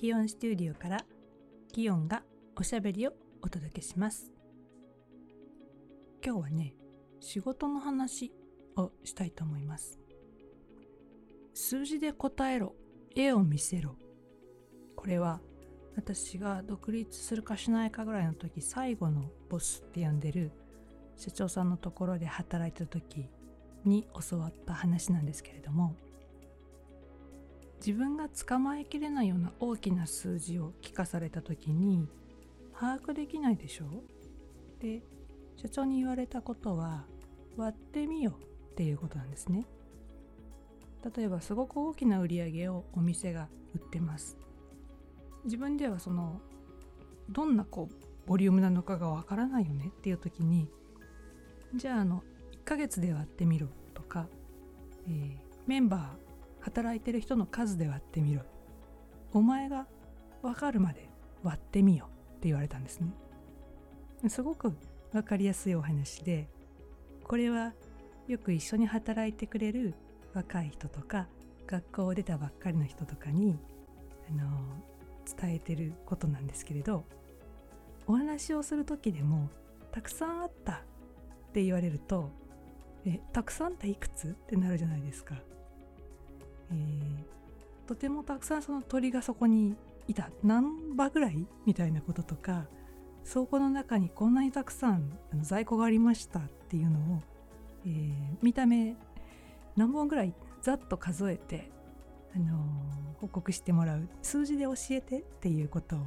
キヨンスタジオからキヨンがおしゃべりをお届けします。今日はね仕事の話をしたいと思います。数字で答えろ絵を見せろ。これは私が独立するかしないかぐらいの時最後のボスって呼んでる社長さんのところで働いた時に教わった話なんですけれども自分が捕まえきれないような大きな数字を聞かされた時に把握できないでしょ？で社長に言われたことは割ってみよっていうことなんですね。例えばすごく大きな売り上げをお店が売ってます。自分ではそのどんなこうボリュームなのかがわからないよねっていう時にじゃああの1ヶ月で割ってみろとか、えー、メンバー働いてる人の数で割ってみろ。お前が分かるまで割ってみよって言われたんですね。すごく分かりやすいお話でこれはよく一緒に働いてくれる若い人とか学校を出たばっかりの人とかにあの伝えてることなんですけれどお話をする時でもたくさんあったって言われるとえたくさんっていくつ？ってなるじゃないですか。えー、とてもたくさんその鳥がそこにいた。何羽ぐらいみたいなこととか倉庫の中にこんなにたくさん在庫がありましたっていうのを、えー、見た目何本ぐらいざっと数えて、あのー、報告してもらう。数字で教えてっていうことを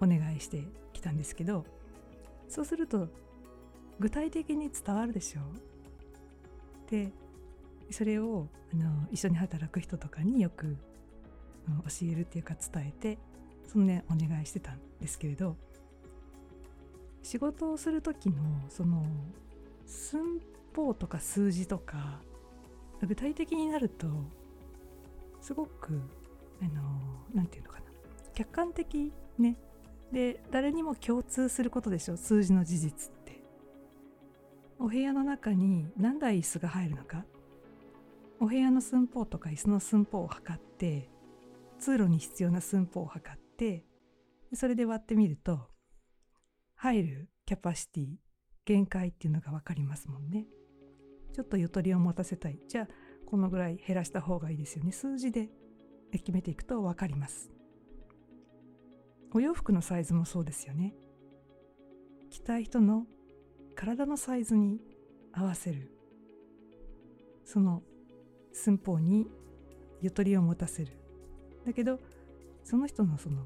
お願いしてきたんですけどそうすると具体的に伝わるでしょう。でそれをあの一緒に働く人とかによく教えるっていうか伝えてそのねお願いしてたんですけれど仕事をする時のその寸法とか数字とか具体的になるとすごくあの何て言うのかな。客観的ね。で誰にも共通することでしょ数字の事実って。お部屋の中に何台椅子が入るのか。お部屋の寸法とか椅子の寸法を測って通路に必要な寸法を測ってそれで割ってみると入るキャパシティ限界っていうのが分かりますもんね。ちょっとゆとりを持たせたい。じゃあこのぐらい減らした方がいいですよね。数字で決めていくと分かります。お洋服のサイズもそうですよね。着たい人の体のサイズに合わせる。その寸法にゆとりを持たせる。だけどその人のその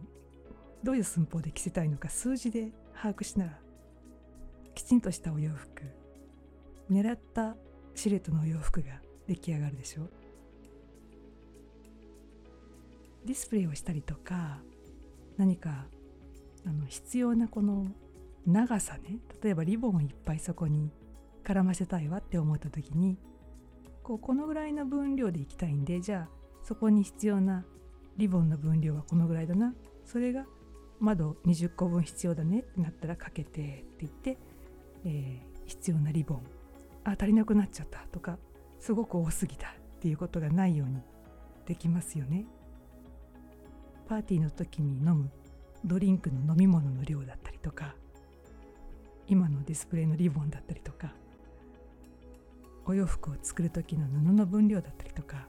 どういう寸法で着せたいのか数字で把握しならきちんとしたお洋服狙ったシルエットのお洋服が出来上がるでしょ。ディスプレイをしたりとか何かあの必要なこの長さね。例えばリボンをいっぱいそこに絡ませたいわって思った時にこうこのぐらいの分量でいきたいんでじゃあそこに必要なリボンの分量はこのぐらいだなそれが窓20個分必要だねってなったらかけてって言って、えー、必要なリボンあ足りなくなっちゃったとかすごく多すぎたっていうことがないようにできますよね。パーティーの時に飲むドリンクの飲み物の量だったりとか今のディスプレイのリボンだったりとかお洋服を作る時の布の分量だったりとか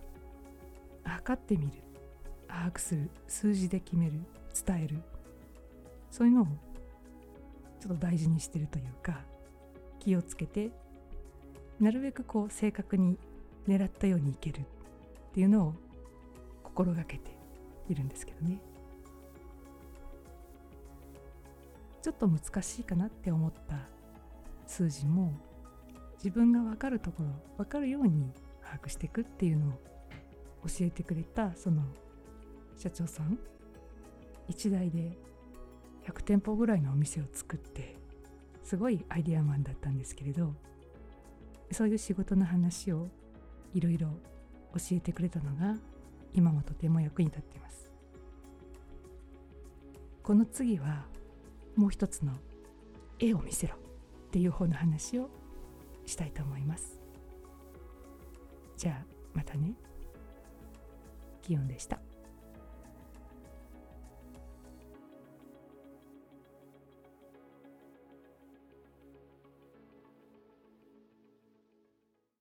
測ってみる把握する数字で決める伝える。そういうのをちょっと大事にしてるというか気をつけてなるべくこう正確に狙ったようにいけるっていうのを心がけているんですけどね。ちょっと難しいかなって思った数字も自分が分かるところ分かるように把握していくっていうのを教えてくれたその社長さん。1台で100店舗ぐらいのお店を作ってすごいアイデアマンだったんですけれどそういう仕事の話をいろいろ教えてくれたのが今もとても役に立っています。この次はもう一つの絵を見せろっていう方の話をしたいと思います。じゃあまたね。気温でした。